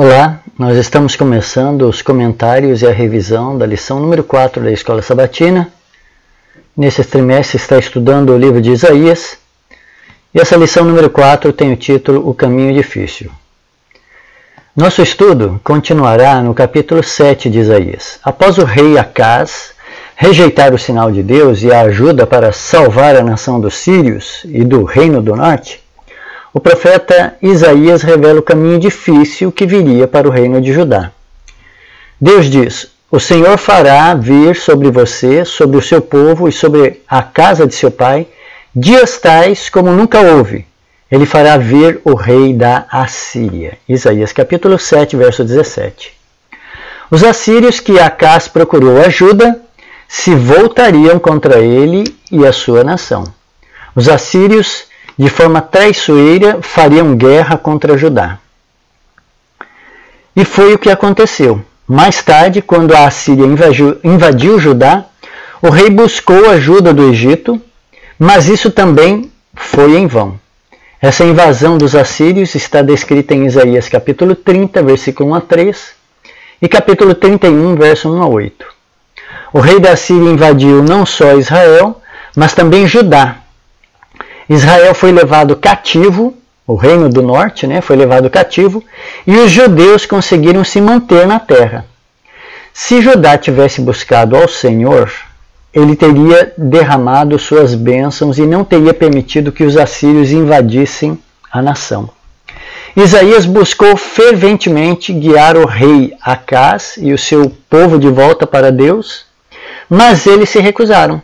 Olá, nós estamos começando os comentários e a revisão da lição número 4 da Escola Sabatina. Nesse trimestre está estudando o livro de Isaías e essa lição número 4 tem o título O Caminho Difícil. Nosso estudo continuará no capítulo 7 de Isaías. Após o rei Acaz rejeitar o sinal de Deus e a ajuda para salvar a nação dos sírios e do reino do norte, o profeta Isaías revela o caminho difícil que viria para o reino de Judá. Deus diz: O Senhor fará vir sobre você, sobre o seu povo e sobre a casa de seu pai, dias tais como nunca houve. Ele fará vir o rei da Assíria. Isaías capítulo 7, verso 17. Os assírios que Acás procurou ajuda se voltariam contra ele e a sua nação. Os assírios de forma traiçoeira, fariam guerra contra Judá. E foi o que aconteceu. Mais tarde, quando a Assíria invadiu, invadiu Judá, o rei buscou ajuda do Egito, mas isso também foi em vão. Essa invasão dos assírios está descrita em Isaías capítulo 30, versículo 1 a 3, e capítulo 31, verso 1 a 8. O rei da Síria invadiu não só Israel, mas também Judá, Israel foi levado cativo, o reino do norte né, foi levado cativo, e os judeus conseguiram se manter na terra. Se Judá tivesse buscado ao Senhor, ele teria derramado suas bênçãos e não teria permitido que os assírios invadissem a nação. Isaías buscou ferventemente guiar o rei Acás e o seu povo de volta para Deus, mas eles se recusaram.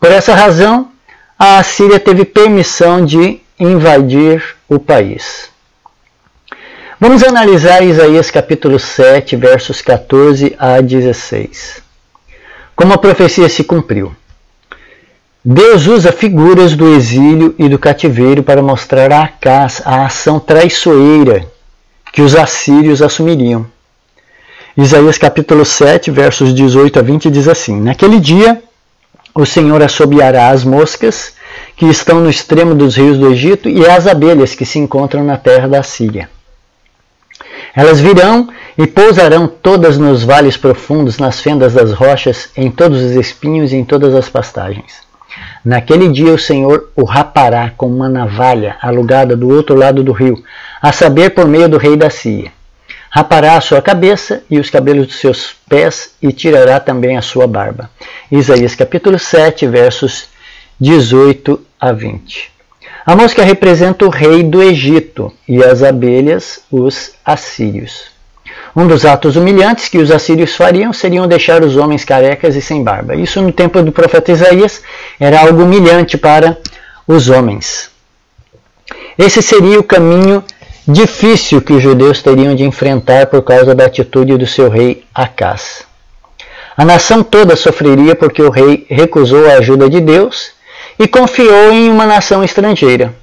Por essa razão, a Assíria teve permissão de invadir o país. Vamos analisar Isaías capítulo 7, versos 14 a 16. Como a profecia se cumpriu. Deus usa figuras do exílio e do cativeiro para mostrar a Acás a ação traiçoeira que os assírios assumiriam. Isaías capítulo 7, versos 18 a 20 diz assim: Naquele dia o Senhor assobiará as moscas que estão no extremo dos rios do Egito e as abelhas que se encontram na terra da Síria. Elas virão e pousarão todas nos vales profundos, nas fendas das rochas, em todos os espinhos e em todas as pastagens. Naquele dia o Senhor o rapará com uma navalha alugada do outro lado do rio, a saber por meio do rei da Síria rapará a sua cabeça e os cabelos dos seus pés e tirará também a sua barba. Isaías capítulo 7, versos 18 a 20. A mosca representa o rei do Egito e as abelhas os assírios. Um dos atos humilhantes que os assírios fariam seriam deixar os homens carecas e sem barba. Isso no tempo do profeta Isaías era algo humilhante para os homens. Esse seria o caminho difícil que os judeus teriam de enfrentar por causa da atitude do seu rei Acás. A nação toda sofreria porque o rei recusou a ajuda de Deus e confiou em uma nação estrangeira.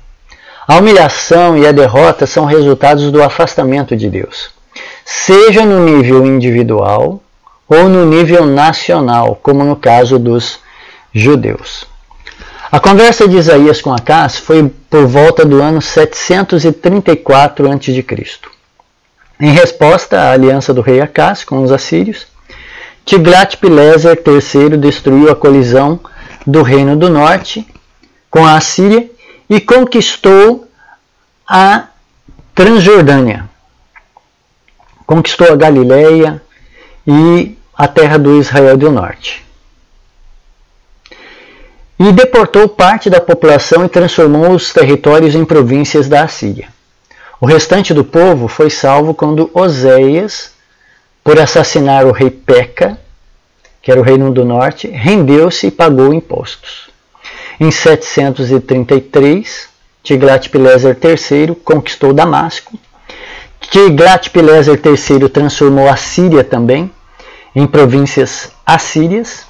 A humilhação e a derrota são resultados do afastamento de Deus, seja no nível individual ou no nível nacional, como no caso dos judeus. A conversa de Isaías com Acás foi por volta do ano 734 a.C. Em resposta à aliança do rei Acás com os assírios, Tiglat-Pileser III destruiu a colisão do reino do norte com a Assíria e conquistou a Transjordânia. Conquistou a Galileia e a terra do Israel do norte e deportou parte da população e transformou os territórios em províncias da Assíria. O restante do povo foi salvo quando Oséias, por assassinar o rei Peca, que era o reino do norte, rendeu-se e pagou impostos. Em 733, Tiglat-Pileser III conquistou Damasco. Tiglat-Pileser III transformou a Síria também em províncias assírias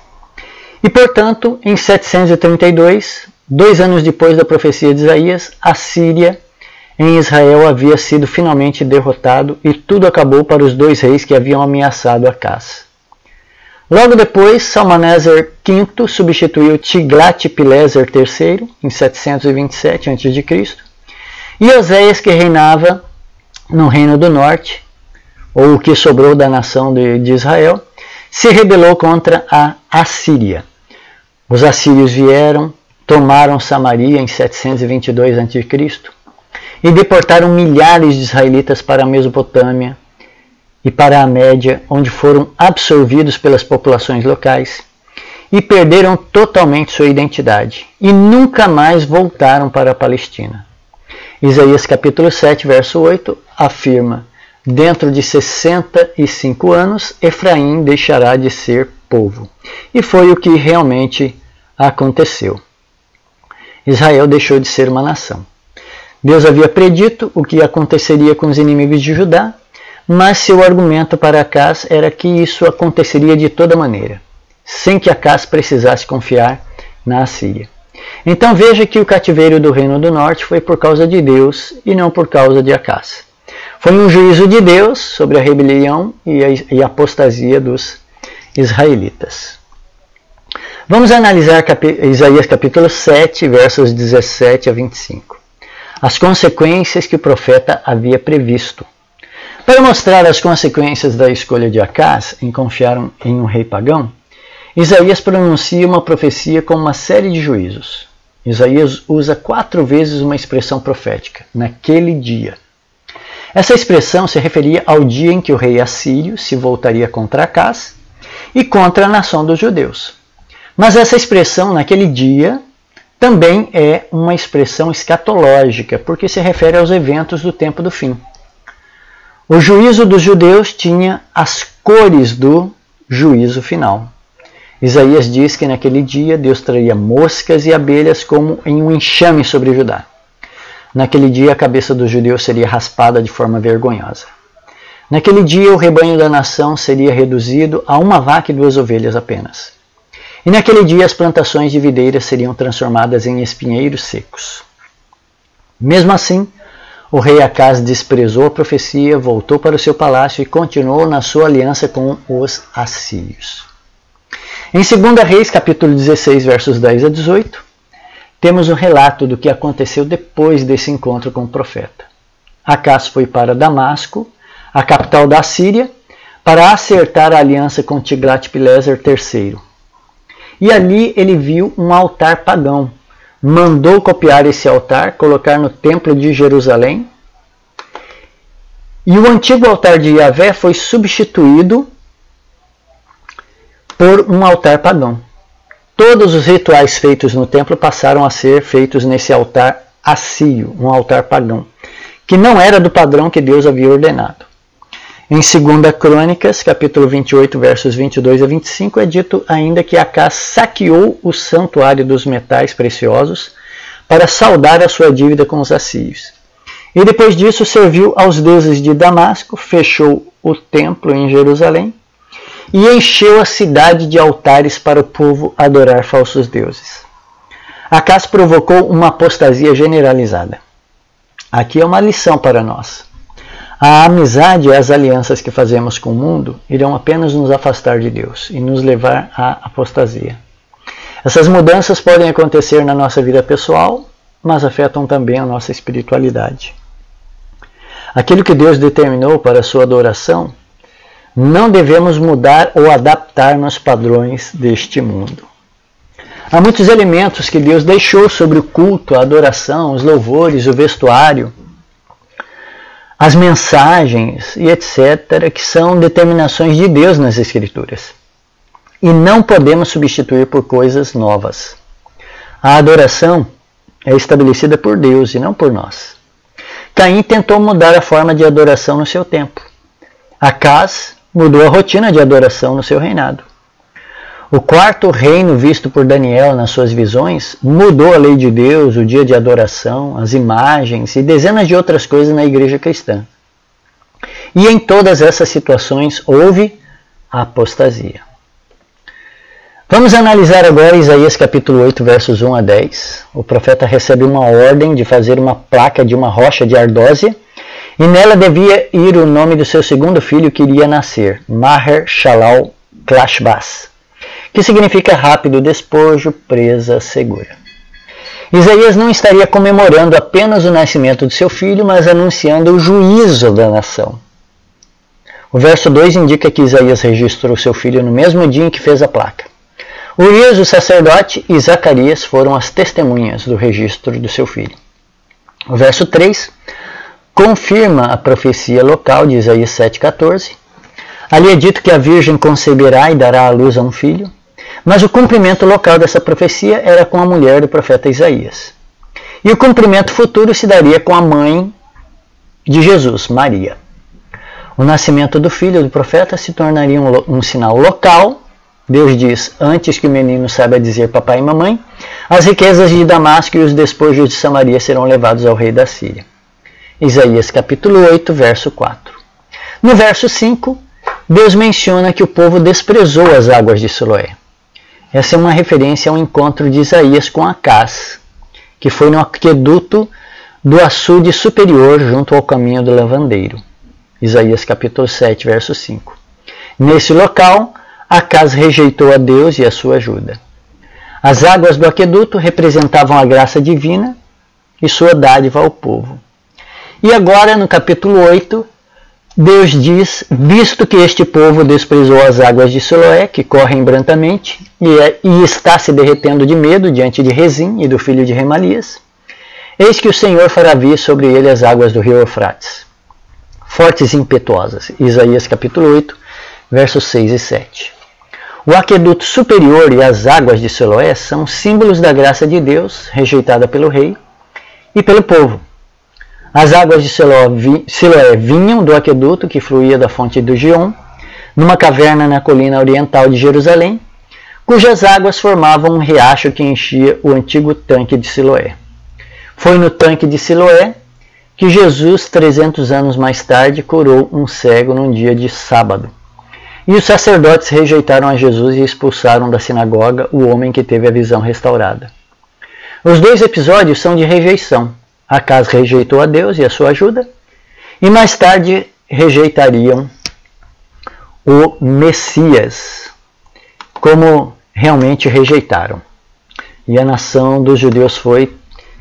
e, portanto, em 732, dois anos depois da profecia de Isaías, a Síria em Israel havia sido finalmente derrotado e tudo acabou para os dois reis que haviam ameaçado Acás. Logo depois, Salmaneser V substituiu Tiglat-Pileser III em 727 a.C. e Oséias, que reinava no Reino do Norte, ou o que sobrou da nação de, de Israel, se rebelou contra a Assíria. Os assírios vieram, tomaram Samaria em 722 a.C. e deportaram milhares de israelitas para a Mesopotâmia e para a Média, onde foram absorvidos pelas populações locais e perderam totalmente sua identidade e nunca mais voltaram para a Palestina. Isaías capítulo 7, verso 8 afirma: Dentro de 65 anos, Efraim deixará de ser povo. E foi o que realmente aconteceu. Israel deixou de ser uma nação. Deus havia predito o que aconteceria com os inimigos de Judá, mas seu argumento para Acas era que isso aconteceria de toda maneira, sem que Acas precisasse confiar na Assíria. Então veja que o cativeiro do Reino do Norte foi por causa de Deus e não por causa de Acas. Foi um juízo de Deus sobre a rebelião e a apostasia dos israelitas. Vamos analisar Isaías capítulo 7, versos 17 a 25. As consequências que o profeta havia previsto. Para mostrar as consequências da escolha de Acás em confiar em um rei pagão, Isaías pronuncia uma profecia com uma série de juízos. Isaías usa quatro vezes uma expressão profética, naquele dia. Essa expressão se referia ao dia em que o rei assírio se voltaria contra Acás e contra a nação dos judeus. Mas essa expressão, naquele dia, também é uma expressão escatológica, porque se refere aos eventos do tempo do fim. O juízo dos judeus tinha as cores do juízo final. Isaías diz que naquele dia Deus traria moscas e abelhas como em um enxame sobre Judá. Naquele dia a cabeça dos judeus seria raspada de forma vergonhosa. Naquele dia o rebanho da nação seria reduzido a uma vaca e duas ovelhas apenas. E naquele dia as plantações de videiras seriam transformadas em espinheiros secos. Mesmo assim, o rei Acaz desprezou a profecia, voltou para o seu palácio e continuou na sua aliança com os assírios. Em 2 Reis, capítulo 16, versos 10 a 18, temos um relato do que aconteceu depois desse encontro com o profeta. Acas foi para Damasco, a capital da Síria, para acertar a aliança com Tiglat-Pileser III. E ali ele viu um altar pagão. Mandou copiar esse altar, colocar no templo de Jerusalém. E o antigo altar de Yahvé foi substituído por um altar pagão. Todos os rituais feitos no templo passaram a ser feitos nesse altar assírio, um altar pagão, que não era do padrão que Deus havia ordenado. Em 2 Crônicas, capítulo 28, versos 22 a 25, é dito ainda que Acás saqueou o santuário dos metais preciosos para saldar a sua dívida com os assírios. E depois disso serviu aos deuses de Damasco, fechou o templo em Jerusalém e encheu a cidade de altares para o povo adorar falsos deuses. Acas provocou uma apostasia generalizada. Aqui é uma lição para nós. A amizade e as alianças que fazemos com o mundo irão apenas nos afastar de Deus e nos levar à apostasia. Essas mudanças podem acontecer na nossa vida pessoal, mas afetam também a nossa espiritualidade. Aquilo que Deus determinou para a sua adoração não devemos mudar ou adaptar nos padrões deste mundo. Há muitos elementos que Deus deixou sobre o culto, a adoração, os louvores, o vestuário, as mensagens e etc., que são determinações de Deus nas Escrituras. E não podemos substituir por coisas novas. A adoração é estabelecida por Deus e não por nós. Caim tentou mudar a forma de adoração no seu tempo. Acas mudou a rotina de adoração no seu reinado. O quarto reino visto por Daniel nas suas visões mudou a lei de Deus, o dia de adoração, as imagens e dezenas de outras coisas na igreja cristã. E em todas essas situações houve apostasia. Vamos analisar agora Isaías capítulo 8, versos 1 a 10. O profeta recebe uma ordem de fazer uma placa de uma rocha de ardósia e nela devia ir o nome do seu segundo filho que iria nascer, Maher Shalal Klashbas, que significa rápido despojo, presa segura. Isaías não estaria comemorando apenas o nascimento de seu filho, mas anunciando o juízo da nação. O verso 2 indica que Isaías registrou seu filho no mesmo dia em que fez a placa. Urias, o sacerdote, e Zacarias foram as testemunhas do registro do seu filho. O verso 3 confirma a profecia local de Isaías 7,14. Ali é dito que a Virgem conceberá e dará à luz a um filho, mas o cumprimento local dessa profecia era com a mulher do profeta Isaías. E o cumprimento futuro se daria com a mãe de Jesus, Maria. O nascimento do filho do profeta se tornaria um, um sinal local. Deus diz: Antes que o menino saiba dizer papai e mamãe, as riquezas de Damasco e os despojos de Samaria serão levados ao rei da Síria. Isaías capítulo 8, verso 4. No verso 5, Deus menciona que o povo desprezou as águas de Siloé. Essa é uma referência ao encontro de Isaías com Acás, que foi no aqueduto do açude superior junto ao caminho do lavandeiro. Isaías capítulo 7, verso 5. Nesse local, Acas rejeitou a Deus e a sua ajuda. As águas do aqueduto representavam a graça divina e sua dádiva ao povo. E agora, no capítulo 8, Deus diz: Visto que este povo desprezou as águas de Siloé, que correm brantamente, e, é, e está se derretendo de medo diante de Rezim e do filho de Remalias, eis que o Senhor fará vir sobre ele as águas do rio Eufrates, fortes e impetuosas. Isaías capítulo 8, versos 6 e 7. O aqueduto superior e as águas de Siloé são símbolos da graça de Deus, rejeitada pelo rei e pelo povo. As águas de Siloé vinham do aqueduto que fluía da fonte do Gion, numa caverna na colina oriental de Jerusalém, cujas águas formavam um riacho que enchia o antigo tanque de Siloé. Foi no tanque de Siloé que Jesus, 300 anos mais tarde, curou um cego num dia de sábado. E os sacerdotes rejeitaram a Jesus e expulsaram da sinagoga o homem que teve a visão restaurada. Os dois episódios são de rejeição, Acas rejeitou a Deus e a sua ajuda, e mais tarde rejeitariam o Messias, como realmente rejeitaram. E a nação dos judeus foi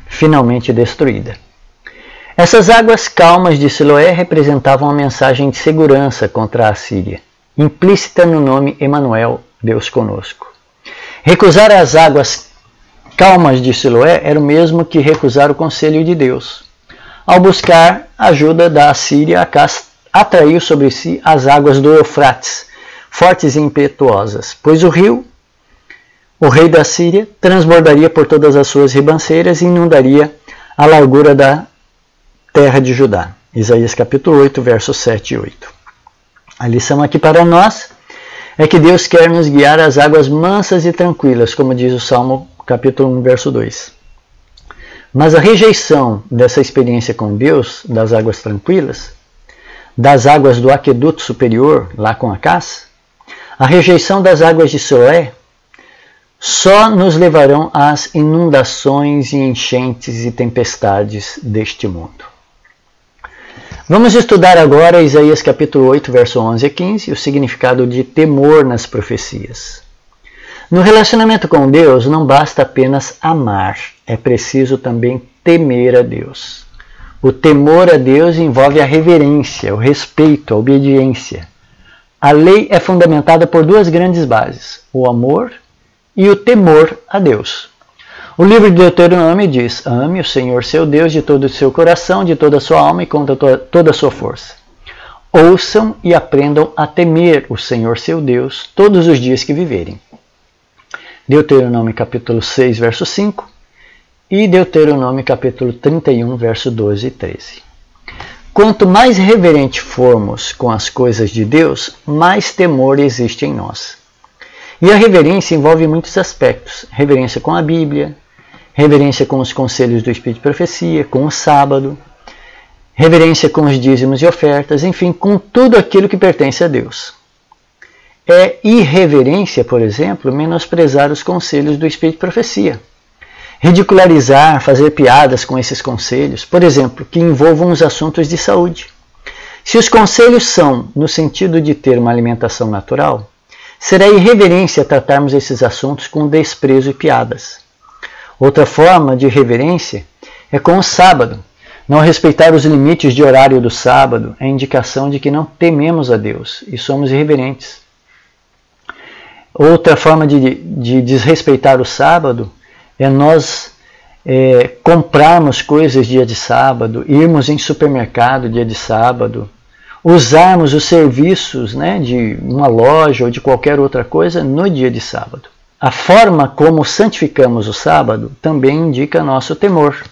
finalmente destruída. Essas águas calmas de Siloé representavam a mensagem de segurança contra a Síria, implícita no nome Emanuel, Deus conosco. Recusar as águas calmas de Siloé era o mesmo que recusar o conselho de Deus. Ao buscar ajuda da Assíria, atraiu sobre si as águas do Eufrates, fortes e impetuosas, pois o rio, o rei da Síria, transbordaria por todas as suas ribanceiras e inundaria a largura da terra de Judá. Isaías capítulo 8, versos 7 e 8. A lição aqui para nós é que Deus quer nos guiar às águas mansas e tranquilas, como diz o Salmo capítulo 1, verso 2. Mas a rejeição dessa experiência com Deus, das águas tranquilas, das águas do aqueduto superior, lá com a Acás, a rejeição das águas de Soé, só nos levarão às inundações e enchentes e tempestades deste mundo. Vamos estudar agora Isaías capítulo 8, verso 11 a 15, o significado de temor nas profecias. No relacionamento com Deus, não basta apenas amar, é preciso também temer a Deus. O temor a Deus envolve a reverência, o respeito, a obediência. A lei é fundamentada por duas grandes bases: o amor e o temor a Deus. O livro de Deuteronômio diz: Ame o Senhor seu Deus de todo o seu coração, de toda a sua alma e com toda a sua força. Ouçam e aprendam a temer o Senhor seu Deus todos os dias que viverem. Deuteronômio capítulo 6, verso 5 e Deuteronômio capítulo 31, verso 12 e 13. Quanto mais reverente formos com as coisas de Deus, mais temor existe em nós. E a reverência envolve muitos aspectos: reverência com a Bíblia, reverência com os conselhos do Espírito de Profecia, com o sábado, reverência com os dízimos e ofertas, enfim, com tudo aquilo que pertence a Deus. É irreverência, por exemplo, menosprezar os conselhos do Espírito de Profecia. Ridicularizar, fazer piadas com esses conselhos, por exemplo, que envolvam os assuntos de saúde. Se os conselhos são no sentido de ter uma alimentação natural, será irreverência tratarmos esses assuntos com desprezo e piadas. Outra forma de irreverência é com o sábado, Não respeitar os limites de horário do sábado é indicação de que não tememos a Deus e somos irreverentes. Outra forma de, de desrespeitar o sábado é nós é, comprarmos coisas dia de sábado, irmos em supermercado dia de sábado, usarmos os serviços né, de uma loja ou de qualquer outra coisa no dia de sábado. A forma como santificamos o sábado também indica nosso temor.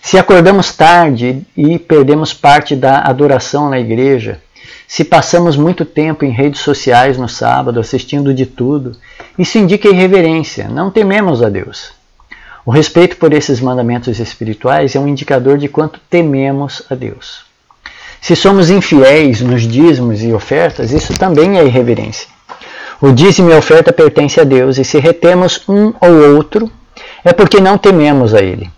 Se acordamos tarde e perdemos parte da adoração na igreja, se passamos muito tempo em redes sociais no sábado assistindo de tudo, isso indica irreverência, não tememos a Deus. O respeito por esses mandamentos espirituais é um indicador de quanto tememos a Deus. Se somos infiéis nos dízimos e ofertas, isso também é irreverência. O dízimo e oferta pertencem a Deus, e se retemos um ou outro, é porque não tememos a Ele.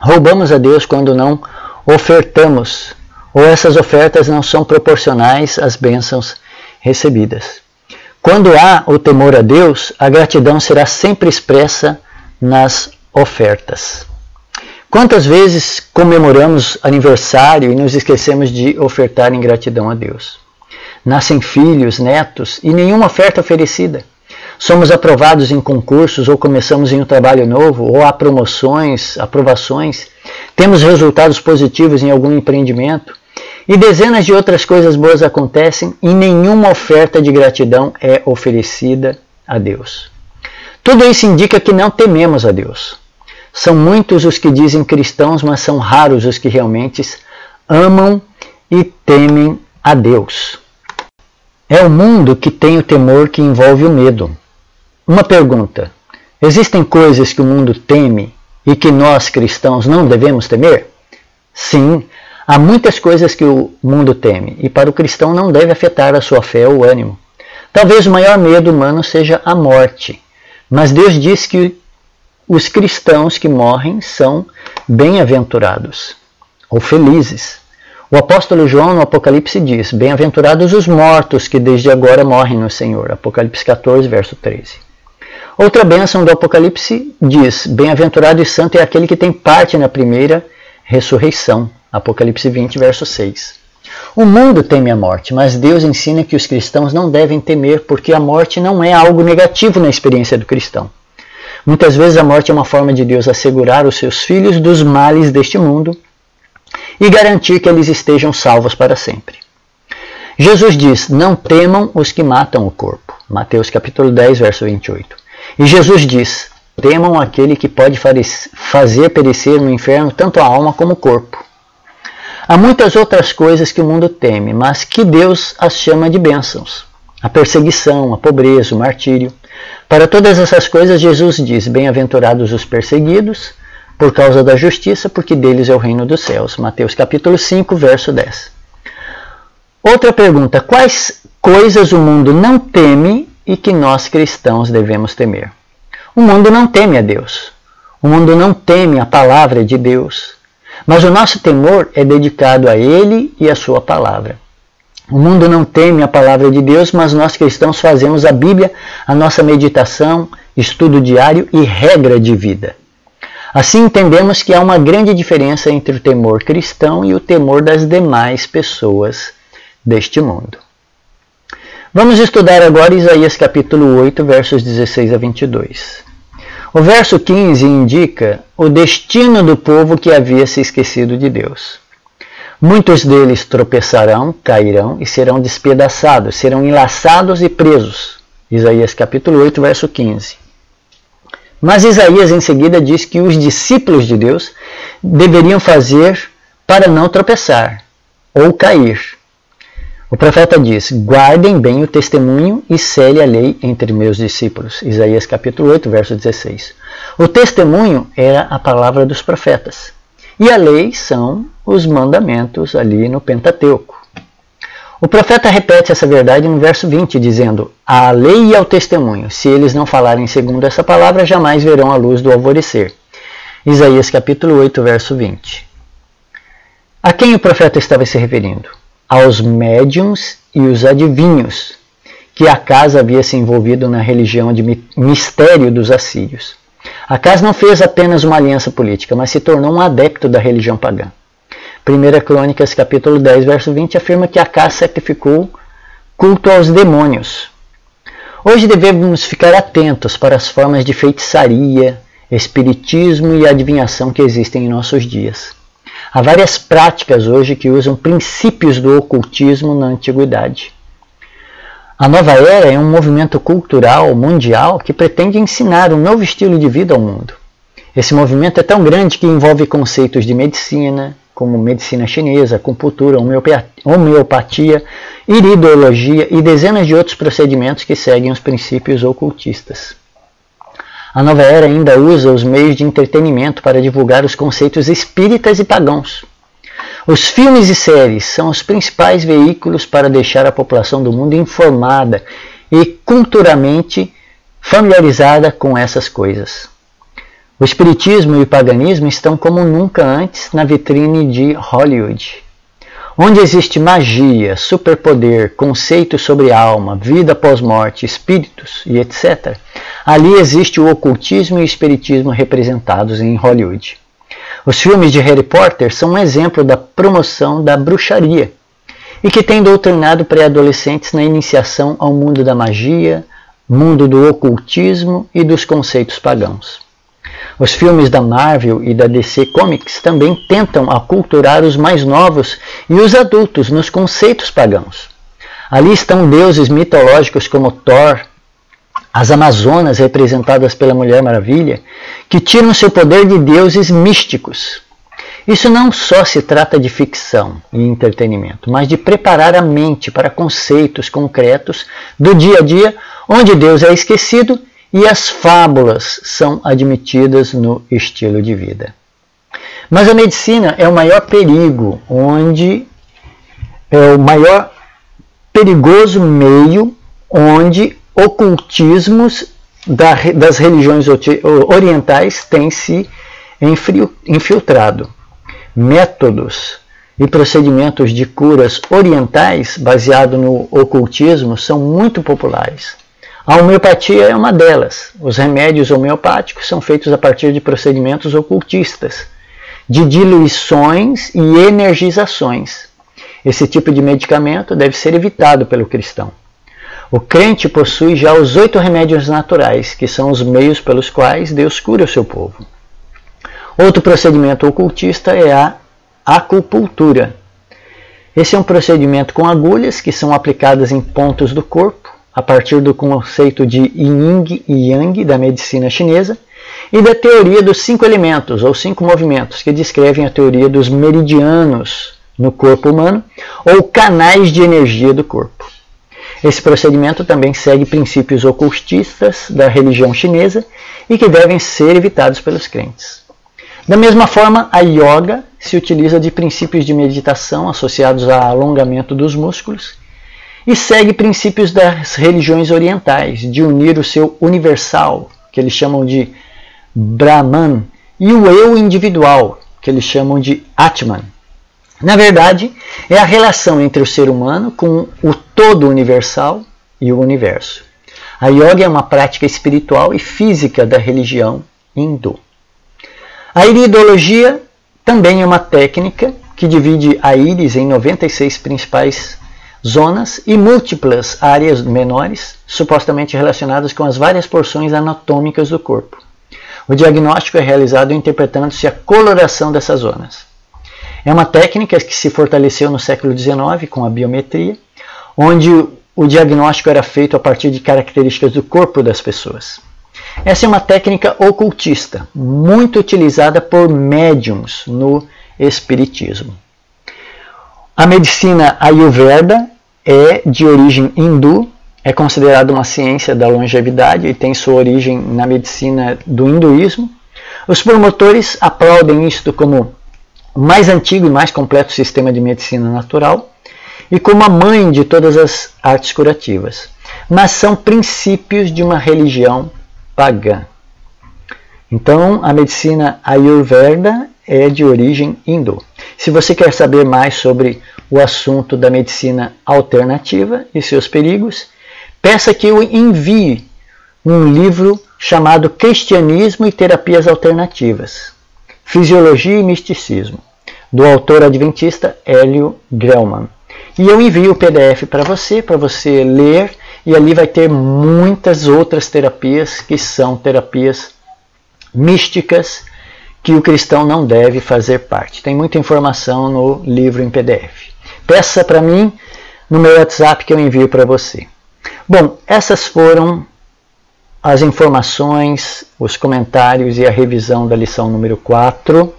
Roubamos a Deus quando não ofertamos, ou essas ofertas não são proporcionais às bênçãos recebidas. Quando há o temor a Deus, a gratidão será sempre expressa nas ofertas. Quantas vezes comemoramos aniversário e nos esquecemos de ofertar em gratidão a Deus? Nascem filhos, netos e nenhuma oferta oferecida. Somos aprovados em concursos ou começamos em um trabalho novo, ou há promoções, aprovações, temos resultados positivos em algum empreendimento e dezenas de outras coisas boas acontecem e nenhuma oferta de gratidão é oferecida a Deus. Tudo isso indica que não tememos a Deus. São muitos os que dizem cristãos, mas são raros os que realmente amam e temem a Deus. É o mundo que tem o temor que envolve o medo. Uma pergunta: existem coisas que o mundo teme e que nós cristãos não devemos temer? Sim, há muitas coisas que o mundo teme e para o cristão não deve afetar a sua fé ou ânimo. Talvez o maior medo humano seja a morte, mas Deus diz que os cristãos que morrem são bem-aventurados ou felizes. O apóstolo João no Apocalipse diz: Bem-aventurados os mortos que desde agora morrem no Senhor. Apocalipse 14, verso 13. Outra bênção do Apocalipse diz: Bem-aventurado e santo é aquele que tem parte na primeira ressurreição. Apocalipse 20, verso 6. O mundo teme a morte, mas Deus ensina que os cristãos não devem temer porque a morte não é algo negativo na experiência do cristão. Muitas vezes a morte é uma forma de Deus assegurar os seus filhos dos males deste mundo e garantir que eles estejam salvos para sempre. Jesus diz: Não temam os que matam o corpo. Mateus capítulo 10, verso 28. E Jesus diz: temam aquele que pode fazer perecer no inferno tanto a alma como o corpo. Há muitas outras coisas que o mundo teme, mas que Deus as chama de bênçãos. A perseguição, a pobreza, o martírio. Para todas essas coisas, Jesus diz: Bem-aventurados os perseguidos, por causa da justiça, porque deles é o reino dos céus. Mateus capítulo 5, verso 10. Outra pergunta: quais coisas o mundo não teme e que nós cristãos devemos temer. O mundo não teme a Deus. O mundo não teme a palavra de Deus. Mas o nosso temor é dedicado a Ele e a Sua palavra. O mundo não teme a palavra de Deus, mas nós cristãos fazemos a Bíblia a nossa meditação, estudo diário e regra de vida. Assim entendemos que há uma grande diferença entre o temor cristão e o temor das demais pessoas deste mundo. Vamos estudar agora Isaías capítulo 8, versos 16 a 22. O verso 15 indica o destino do povo que havia se esquecido de Deus. Muitos deles tropeçarão, cairão e serão despedaçados, serão enlaçados e presos. Isaías capítulo 8, verso 15. Mas Isaías em seguida diz que os discípulos de Deus deveriam fazer para não tropeçar ou cair. O profeta diz: Guardem bem o testemunho e cele a lei entre meus discípulos. Isaías capítulo 8, verso 16. O testemunho era a palavra dos profetas. E a lei são os mandamentos ali no Pentateuco. O profeta repete essa verdade no verso 20, dizendo: A lei e ao testemunho, se eles não falarem segundo essa palavra, jamais verão a luz do alvorecer. Isaías capítulo 8, verso 20. A quem o profeta estava se referindo? Aos médiums e os adivinhos, que Acas havia se envolvido na religião de mistério dos assírios. Acas não fez apenas uma aliança política, mas se tornou um adepto da religião pagã. 1 Crônicas capítulo 10, verso 20 afirma que Acá sacrificou culto aos demônios. Hoje devemos ficar atentos para as formas de feitiçaria, espiritismo e adivinhação que existem em nossos dias. Há várias práticas hoje que usam princípios do ocultismo na antiguidade. A nova era é um movimento cultural mundial que pretende ensinar um novo estilo de vida ao mundo. Esse movimento é tão grande que envolve conceitos de medicina, como medicina chinesa, acupuntura, homeopatia, iridologia e dezenas de outros procedimentos que seguem os princípios ocultistas. A nova era ainda usa os meios de entretenimento para divulgar os conceitos espíritas e pagãos. Os filmes e séries são os principais veículos para deixar a população do mundo informada e culturalmente familiarizada com essas coisas. O espiritismo e o paganismo estão como nunca antes na vitrine de Hollywood. Onde existe magia, superpoder, conceitos sobre alma, vida pós-morte, espíritos e etc., ali existe o ocultismo e o espiritismo representados em Hollywood. Os filmes de Harry Potter são um exemplo da promoção da bruxaria e que tem doutrinado pré-adolescentes na iniciação ao mundo da magia, mundo do ocultismo e dos conceitos pagãos. Os filmes da Marvel e da DC Comics também tentam aculturar os mais novos e os adultos nos conceitos pagãos. Ali estão deuses mitológicos como Thor, as Amazonas, representadas pela Mulher Maravilha, que tiram seu poder de deuses místicos. Isso não só se trata de ficção e entretenimento, mas de preparar a mente para conceitos concretos do dia a dia, onde Deus é esquecido e as fábulas são admitidas no estilo de vida. Mas a medicina é o maior perigo, onde é o maior perigoso meio onde ocultismos das religiões orientais têm se infiltrado. Métodos e procedimentos de curas orientais baseados no ocultismo são muito populares. A homeopatia é uma delas. Os remédios homeopáticos são feitos a partir de procedimentos ocultistas, de diluições e energizações. Esse tipo de medicamento deve ser evitado pelo cristão. O crente possui já os oito remédios naturais, que são os meios pelos quais Deus cura o seu povo. Outro procedimento ocultista é a acupuntura. Esse é um procedimento com agulhas que são aplicadas em pontos do corpo, a partir do conceito de Yin e Yang da medicina chinesa e da teoria dos cinco elementos ou cinco movimentos, que descrevem a teoria dos meridianos no corpo humano ou canais de energia do corpo. Esse procedimento também segue princípios ocultistas da religião chinesa e que devem ser evitados pelos crentes. Da mesma forma, a yoga se utiliza de princípios de meditação associados a alongamento dos músculos e segue princípios das religiões orientais, de unir o seu universal, que eles chamam de Brahman, e o eu individual, que eles chamam de Atman. Na verdade, é a relação entre o ser humano com o todo universal e o universo. A yoga é uma prática espiritual e física da religião hindu. A iridologia também é uma técnica que divide a íris em 96 principais zonas e múltiplas áreas menores, supostamente relacionadas com as várias porções anatômicas do corpo. O diagnóstico é realizado interpretando-se a coloração dessas zonas. É uma técnica que se fortaleceu no século XIX com a biometria, onde o diagnóstico era feito a partir de características do corpo das pessoas. Essa é uma técnica ocultista, muito utilizada por médiums no espiritismo. A medicina Ayurveda é de origem hindu, é considerada uma ciência da longevidade e tem sua origem na medicina do hinduísmo. Os promotores aplaudem isto como o mais antigo e mais completo sistema de medicina natural e como a mãe de todas as artes curativas, mas são princípios de uma religião pagã. Então, a medicina Ayurveda é de origem hindu. Se você quer saber mais sobre o assunto da medicina alternativa e seus perigos, peça que eu envie um livro chamado Cristianismo e Terapias Alternativas. Fisiologia e Misticismo. do autor adventista Hélio Grellman. E eu envio o PDF para você, para você ler, e ali vai ter muitas outras terapias que são terapias místicas que o cristão não deve fazer parte. Tem muita informação no livro em PDF. Peça para mim no meu WhatsApp que eu envio para você. Bom, essas foram as informações, os comentários e a revisão da lição número 4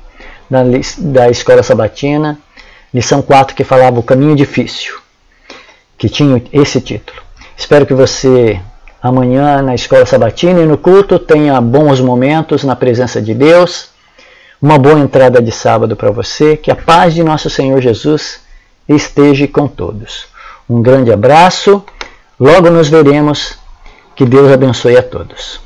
da, da Escola Sabatina, lição 4 que falava o caminho difícil, que tinha esse título. Espero que você amanhã na Escola Sabatina e no culto tenha bons momentos na presença de Deus. Uma boa entrada de sábado para você, que a paz de nosso Senhor Jesus esteja com todos. Um grande abraço, logo nos veremos. Que Deus abençoe a todos.